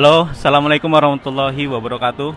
Halo, assalamualaikum warahmatullahi wabarakatuh.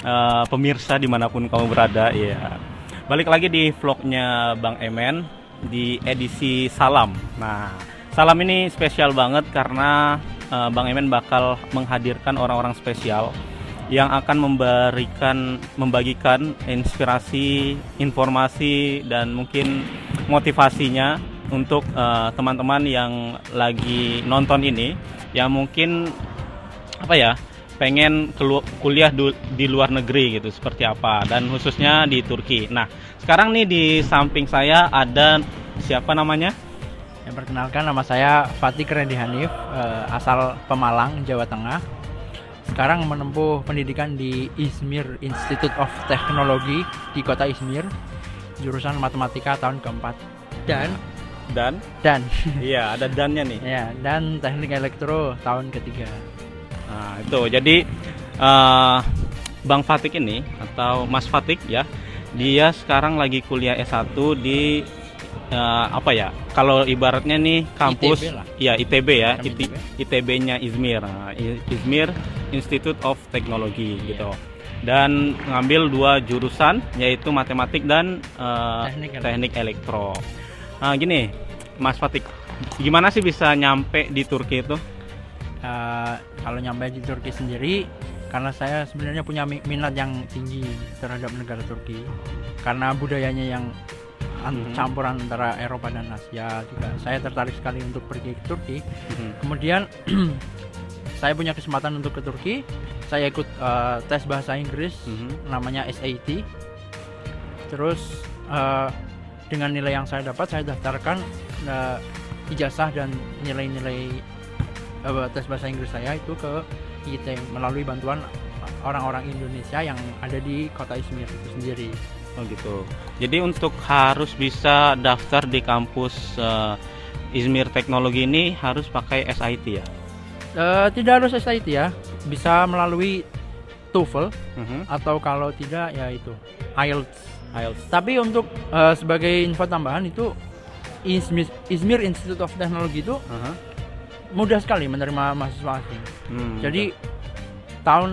Uh, pemirsa di mana pun kamu berada, ya. Balik lagi di vlognya Bang Emen di edisi Salam. Nah, Salam ini spesial banget karena uh, Bang Emen bakal menghadirkan orang-orang spesial yang akan memberikan membagikan inspirasi, informasi dan mungkin motivasinya untuk eh, teman-teman uh, yang lagi nonton ini yang mungkin apa ya pengen kuliah di luar negeri gitu seperti apa dan khususnya di Turki. Nah sekarang nih di samping saya ada siapa namanya? Yang perkenalkan nama saya Fatih Kerendi Hanif uh, asal Pemalang Jawa Tengah. Sekarang menempuh pendidikan di Izmir Institute of Technology di kota Izmir jurusan matematika tahun keempat dan dan dan iya ada dannya nih ya dan teknik elektro tahun ketiga Nah, itu jadi uh, Bang Fatik ini atau Mas Fatik ya, dia sekarang lagi kuliah S1 di uh, apa ya? Kalau ibaratnya nih kampus ITB ya ITB ya, IT, ITB-nya Izmir. Nah, Izmir Institute of Technology yeah. gitu. Dan ngambil dua jurusan yaitu matematik dan uh, teknik, teknik elektro. Nah, gini, Mas Fatik, gimana sih bisa nyampe di Turki itu? Uh, kalau nyampe di Turki sendiri karena saya sebenarnya punya minat yang tinggi terhadap negara Turki karena budayanya yang mm-hmm. campuran antara Eropa dan Asia juga saya tertarik sekali untuk pergi ke Turki mm-hmm. kemudian saya punya kesempatan untuk ke Turki saya ikut uh, tes bahasa Inggris mm-hmm. namanya SAT terus uh, dengan nilai yang saya dapat saya daftarkan uh, ijazah dan nilai-nilai uh, tes bahasa Inggris saya itu ke IT melalui bantuan orang-orang Indonesia yang ada di kota Izmir itu sendiri. Oh gitu. Jadi untuk harus bisa daftar di kampus uh, Izmir Teknologi ini harus pakai SIT ya? Uh, tidak harus SIT ya, bisa melalui TOEFL uh mhm. -huh. atau kalau tidak ya itu IELTS. IELTS. Tapi untuk uh, sebagai info tambahan itu Izmir, Izmir Institute of Technology itu uh -huh mudah sekali menerima mahasiswa asing. Hmm, Jadi betul. tahun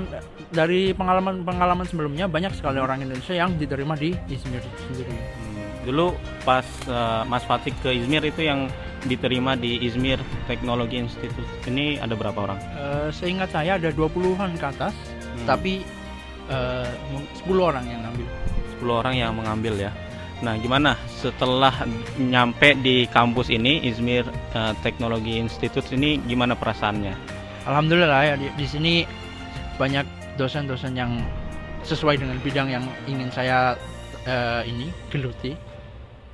dari pengalaman-pengalaman sebelumnya banyak sekali orang Indonesia yang diterima di Izmir sendiri. Hmm. Dulu pas uh, Mas Fatih ke Izmir itu yang diterima di Izmir Teknologi Institute ini ada berapa orang? Uh, seingat saya ada 20-an ke atas, hmm. tapi uh, eh, 10 orang yang ngambil. 10 orang yang mengambil ya. Nah, gimana setelah nyampe di kampus ini Izmir uh, Teknologi Institute ini gimana perasaannya? Alhamdulillah ya di, di sini banyak dosen-dosen yang sesuai dengan bidang yang ingin saya uh, ini geluti.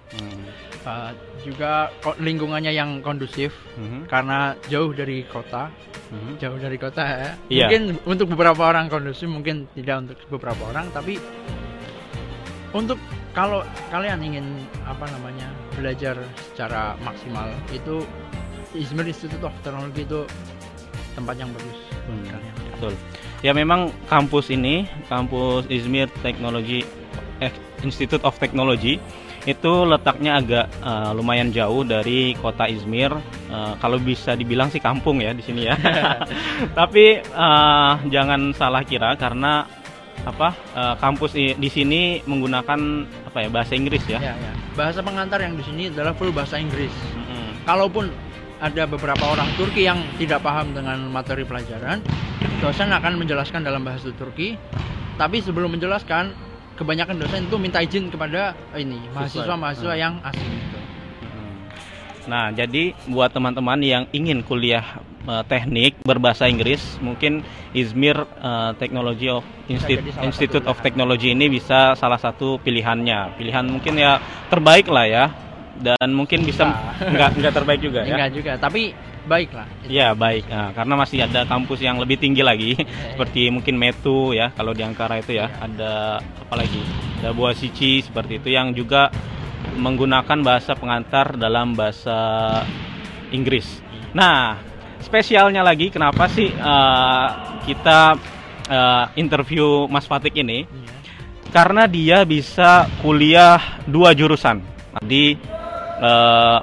Hmm. Uh, juga lingkungannya yang kondusif hmm. karena jauh dari kota, hmm. jauh dari kota ya. Yeah. Mungkin untuk beberapa orang kondusif, mungkin tidak untuk beberapa orang, tapi untuk kalau kalian ingin apa namanya belajar secara maksimal itu Izmir Institute of Technology itu tempat yang bagus hmm, kalian. Betul. Ya memang kampus ini, kampus Izmir Technology eh, Institute of Technology itu letaknya agak uh, lumayan jauh dari kota Izmir. Uh, kalau bisa dibilang sih kampung ya di sini ya. Tapi uh, jangan salah kira karena apa uh, kampus di, di sini menggunakan apa ya bahasa Inggris ya. ya, ya. Bahasa pengantar yang di sini adalah full bahasa Inggris. Mm-hmm. Kalaupun ada beberapa orang Turki yang tidak paham dengan materi pelajaran, dosen akan menjelaskan dalam bahasa Turki. Tapi sebelum menjelaskan, kebanyakan dosen itu minta izin kepada ini mahasiswa-mahasiswa hmm. yang asing itu. Nah, jadi buat teman-teman yang ingin kuliah uh, teknik berbahasa Inggris, mungkin Izmir uh, Technology of Institute, Institute of Technology ini bisa salah satu pilihannya. Pilihan mungkin ya terbaik lah ya. Dan mungkin bisa enggak enggak terbaik juga ya. Enggak juga, tapi baik lah. Iya, baik. Nah, karena masih ada kampus yang lebih tinggi lagi seperti mungkin Metu ya, kalau di Ankara itu ya. Ada apa lagi? Ada Buah Sici seperti itu yang juga menggunakan bahasa pengantar dalam bahasa Inggris. Nah, spesialnya lagi kenapa sih uh, kita uh, interview Mas Fatik ini? Iya. Karena dia bisa kuliah dua jurusan di uh,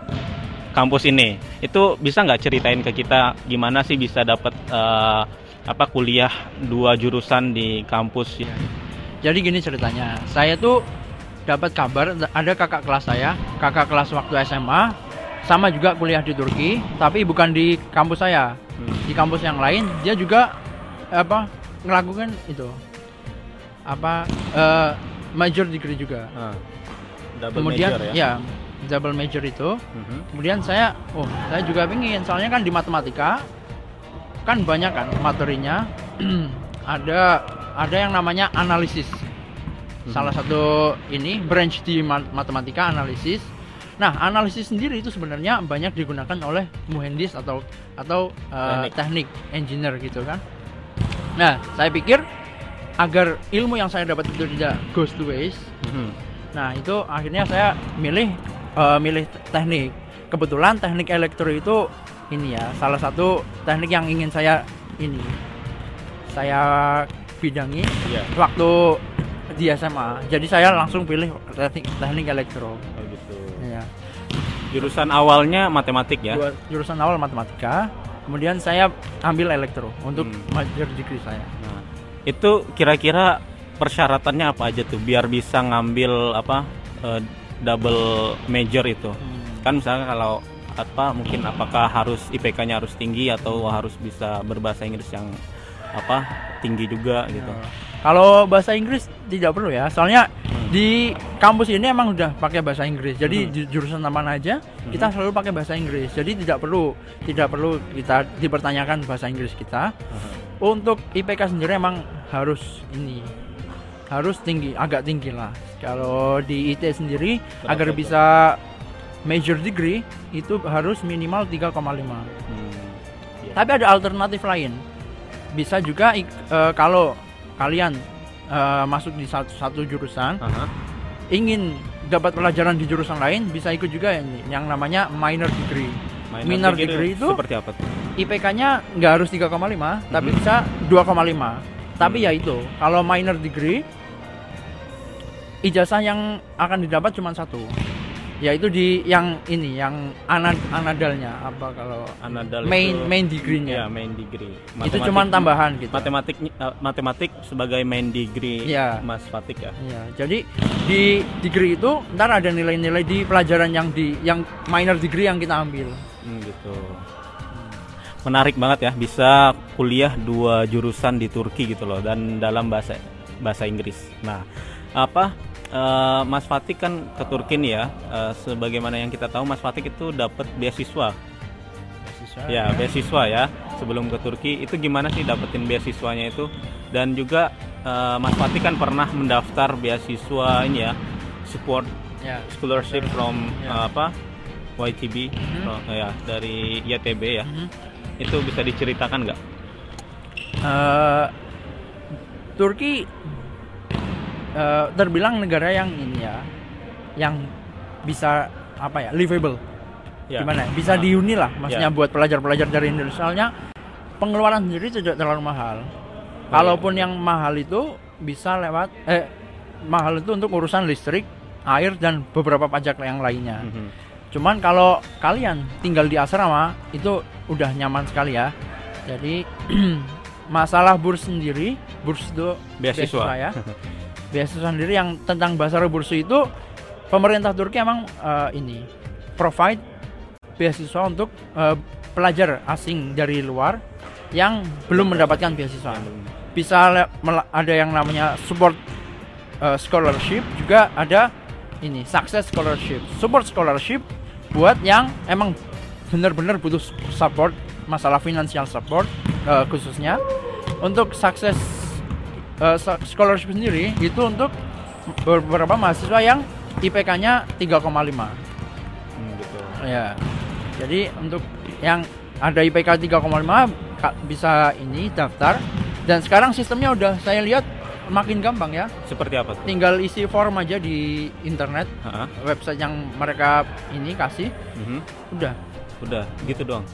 kampus ini. Itu bisa nggak ceritain ke kita gimana sih bisa dapat uh, apa kuliah dua jurusan di kampus ya. Jadi gini ceritanya, saya tuh dapat kabar ada kakak kelas saya, kakak kelas waktu SMA, sama juga kuliah di Turki, tapi bukan di kampus saya, Hmm. di kampus yang lain dia juga apa ngelakukan itu apa eh, major degree juga. Ah, double Kemudian major ya. ya double major itu Mhm. kemudian saya oh saya juga pingin soalnya kan di matematika kan banyak kan materinya ada ada yang namanya analisis salah satu ini branch di ma- matematika analisis nah analisis sendiri itu sebenarnya banyak digunakan oleh muhendis atau atau uh, teknik. engineer gitu kan nah saya pikir agar ilmu yang saya dapat itu tidak goes to waste Mhm. Nah itu akhirnya saya milih eh, milih teknik. Kebetulan teknik elektro itu ini ya salah satu teknik yang ingin saya ini saya bidangi Iya. waktu di SMA. Jadi saya langsung pilih teknik teknik elektro. Oh gitu. Ya. Jurusan awalnya matematik ya. Jurusan awal matematika, kemudian saya ambil elektro untuk Hmm. major degree saya. Nah, itu kira-kira persyaratannya apa aja tuh biar bisa ngambil apa eh, double major itu? Kan misalnya kalau apa mungkin apakah harus IPK-nya harus tinggi atau harus bisa berbahasa Inggris yang apa tinggi juga gitu. Ya. Kalau bahasa Inggris tidak perlu ya, soalnya Hmm. di kampus ini emang udah pakai bahasa Inggris. Jadi Hmm. ju- jurusan mana aja kita selalu pakai bahasa Inggris. Jadi tidak perlu tidak perlu kita dipertanyakan bahasa Inggris kita. Untuk IPK sendiri emang harus ini harus tinggi, agak tinggi lah. Kalau di IT sendiri Berapa agar tuh? bisa major degree itu harus minimal 3,5. Hmm. Tapi ada alternatif lain. Bisa juga eh, kalau kalian eh, masuk di satu, satu jurusan, Aha. ingin dapat pelajaran di jurusan lain, bisa ikut juga ini yang namanya minor degree. Minor Minor degree degree itu seperti apa tuh? IPK-nya nggak harus 3,5, tapi Mhm. bisa 2,5. Tapi ya itu, kalau minor degree ijazah yang akan didapat cuma satu. Yaitu di yang ini, yang anad anadalnya apa kalau Anadal main itu- main degree-nya. Iya, main degree. itu Matematik- cuma tambahan gitu. Matematik eh, matematik sebagai main degree Iya. Mas Fatik ya. Iya, jadi di degree itu ntar ada nilai-nilai di pelajaran yang di yang minor degree yang kita ambil. Hmm, gitu. Menarik banget ya bisa kuliah dua jurusan di Turki gitu loh dan dalam bahasa bahasa Inggris. Nah, apa eh, Mas Fatik kan ke Turki nih ya. Eh, sebagaimana yang kita tahu Mas Fatik itu dapat beasiswa. Ya, beasiswa ya. Sebelum ke Turki itu gimana sih dapetin beasiswanya itu? Dan juga eh, Mas Fatik kan pernah mendaftar beasiswa ini ya, support Ya. scholarship from Ya. apa? YTB from- ya dari YTB ya. Mhm. Itu bisa diceritakan nggak? Eh, Turki eh, terbilang negara yang ini ya, yang bisa apa ya, livable. Ya. Gimana? ya? Bisa Ah. dihuni lah, maksudnya Ya. buat pelajar-pelajar dari Indonesia. Soalnya pengeluaran sendiri tidak terlalu mahal. Oh, Kalaupun yang mahal itu bisa lewat eh mahal itu untuk urusan listrik, air dan beberapa pajak yang lainnya. Mhm. Cuman kalau kalian tinggal di asrama itu udah nyaman sekali ya. Jadi masalah burs sendiri, burs itu Beasiswa. ya. Beasiswa sendiri yang tentang bahasa bursu itu pemerintah Turki emang eh, ini provide beasiswa untuk eh, pelajar asing dari luar yang belum mendapatkan beasiswa. Bisa ada yang namanya support eh, scholarship juga ada ini success scholarship. Support scholarship buat yang emang benar-benar butuh support masalah finansial support eh, khususnya untuk sukses eh, scholarship sendiri itu untuk beberapa mahasiswa yang IPK-nya 3,5 Hmm, gitu. ya jadi untuk yang ada IPK 3,5 ka- bisa ini daftar dan sekarang sistemnya udah saya lihat makin gampang ya Seperti apa tuh? tinggal isi form aja di internet Ha-ha. website yang mereka ini kasih Mhm. udah Udah, gitu doang.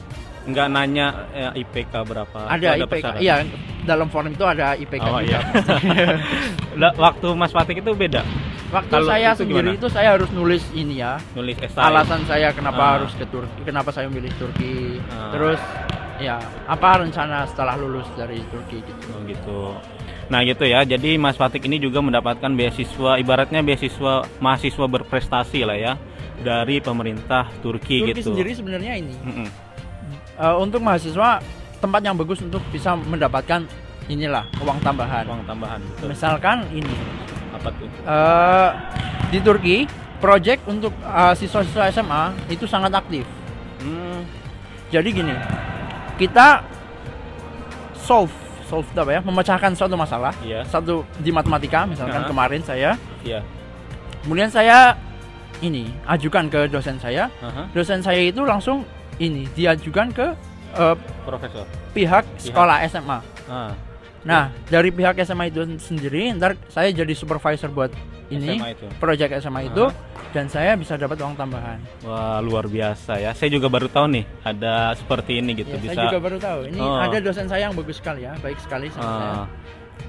Nggak nanya eh, IPK berapa? ada Itu IPK persyaratan? iya dalam form itu ada IPK Oh, juga iya. Waktu Mas Fatik itu beda. waktu Kalau saya itu sendiri gimana? itu saya harus nulis ini ya Nulis esai. alasan saya kenapa Ah. harus ke Turki kenapa saya memilih Turki Ah. terus ya apa rencana setelah lulus dari Turki gitu. Oh gitu. Nah gitu ya. Jadi Mas Fatik ini juga mendapatkan beasiswa, ibaratnya beasiswa mahasiswa berprestasi lah ya dari pemerintah Turki, Turki gitu. sendiri sebenarnya ini Mm-mm. Eh, untuk mahasiswa tempat yang bagus untuk bisa mendapatkan inilah uang tambahan. Uang tambahan. Betul. Misalkan ini Apa tuh? eh, di Turki project untuk eh, siswa-siswa SMA itu sangat aktif. Hmm, Jadi gini, kita solve solve apa ya, memecahkan suatu masalah iya, satu di matematika misalkan Aha. kemarin saya, iya. kemudian saya ini ajukan ke dosen saya, Aha. dosen saya itu langsung ini diajukan ke eh, Profesor. pihak sekolah SMA. Ah, Nah dari pihak SMA itu sendiri, ntar saya jadi supervisor buat ini SMA itu. project SMA itu, Aha. dan saya bisa dapat uang tambahan. Wah luar biasa ya. Saya juga baru tahu nih ada seperti ini gitu Ya, bisa. Saya juga baru tahu. Ini Oh. ada dosen saya yang bagus sekali ya, baik sekali sama saya. Ah,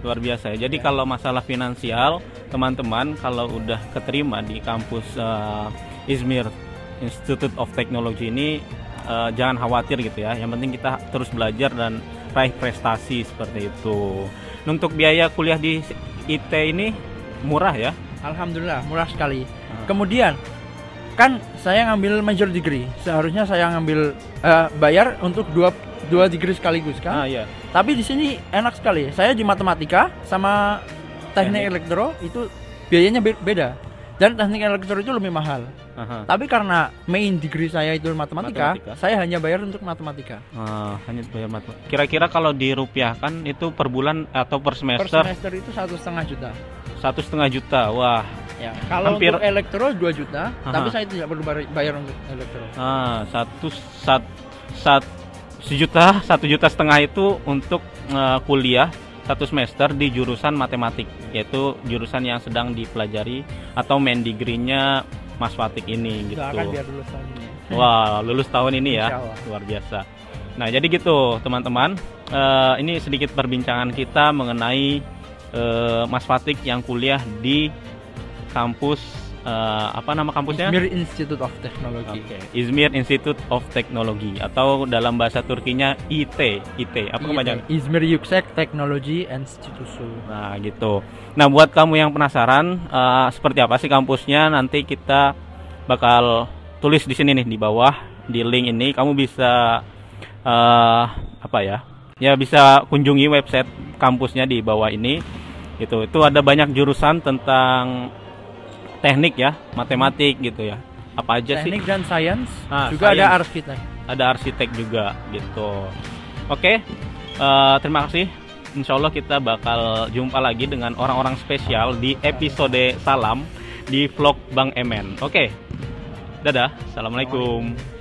luar biasa ya. Jadi Ya. kalau masalah finansial, teman-teman kalau udah keterima di kampus eh, Izmir Institute of Technology ini eh, jangan khawatir gitu ya. Yang penting kita terus belajar dan raih prestasi seperti itu. Untuk biaya kuliah di IT ini murah ya. Alhamdulillah murah sekali. Ah. Kemudian kan saya ngambil major degree, seharusnya saya ngambil eh, bayar untuk dua dua degree sekaligus Ah kan. iya. Tapi di sini enak sekali. Saya di matematika sama teknik Teknik. elektro itu biayanya be- beda. Dan teknik elektro itu lebih mahal. Aha. Tapi karena main degree saya itu matematika, Matematika. saya hanya bayar untuk matematika. Ah, hanya bayar matematika. Kira-kira kalau dirupiahkan itu per bulan atau per Per semester semester itu satu setengah juta. satu setengah juta. Wah, Ya, kalau Hampir- untuk elektro 2 juta, Aha. tapi saya tidak perlu bayar- untuk elektro. ah, satu sat, sat, sejuta satu juta setengah itu untuk eh, kuliah satu semester di jurusan matematik, yaitu jurusan yang sedang dipelajari atau main degree-nya Mas Fatik ini gitu. Doakan biar lulus tahun ini. Wah, lulus tahun ini ya. Luar biasa. Nah, jadi gitu, teman-teman. Eh, ini sedikit perbincangan kita mengenai eh, Mas Fatik yang kuliah di kampus eh, apa nama kampusnya? Izmir Institute of Technology. Oke, Izmir Institute of Technology atau dalam bahasa Turkinya IT, IT. Apa kepanjangan? Izmir Yüksek Technology Institute. Nah, gitu. Nah, buat kamu yang penasaran eh, seperti apa sih kampusnya, nanti kita bakal tulis di sini nih di bawah di link ini. Kamu bisa eh apa ya? Ya bisa kunjungi website kampusnya di bawah ini. Gitu. Itu ada banyak jurusan tentang teknik ya, matematik gitu ya. Apa aja sih? Teknik dan science, Ah, juga ada science. arsitek. ada arsitek juga gitu. Oke, eh, terima kasih. Insya Allah kita bakal jumpa lagi dengan orang-orang spesial di episode salam di vlog Bang Emen. Oke, dadah. Assalamualaikum.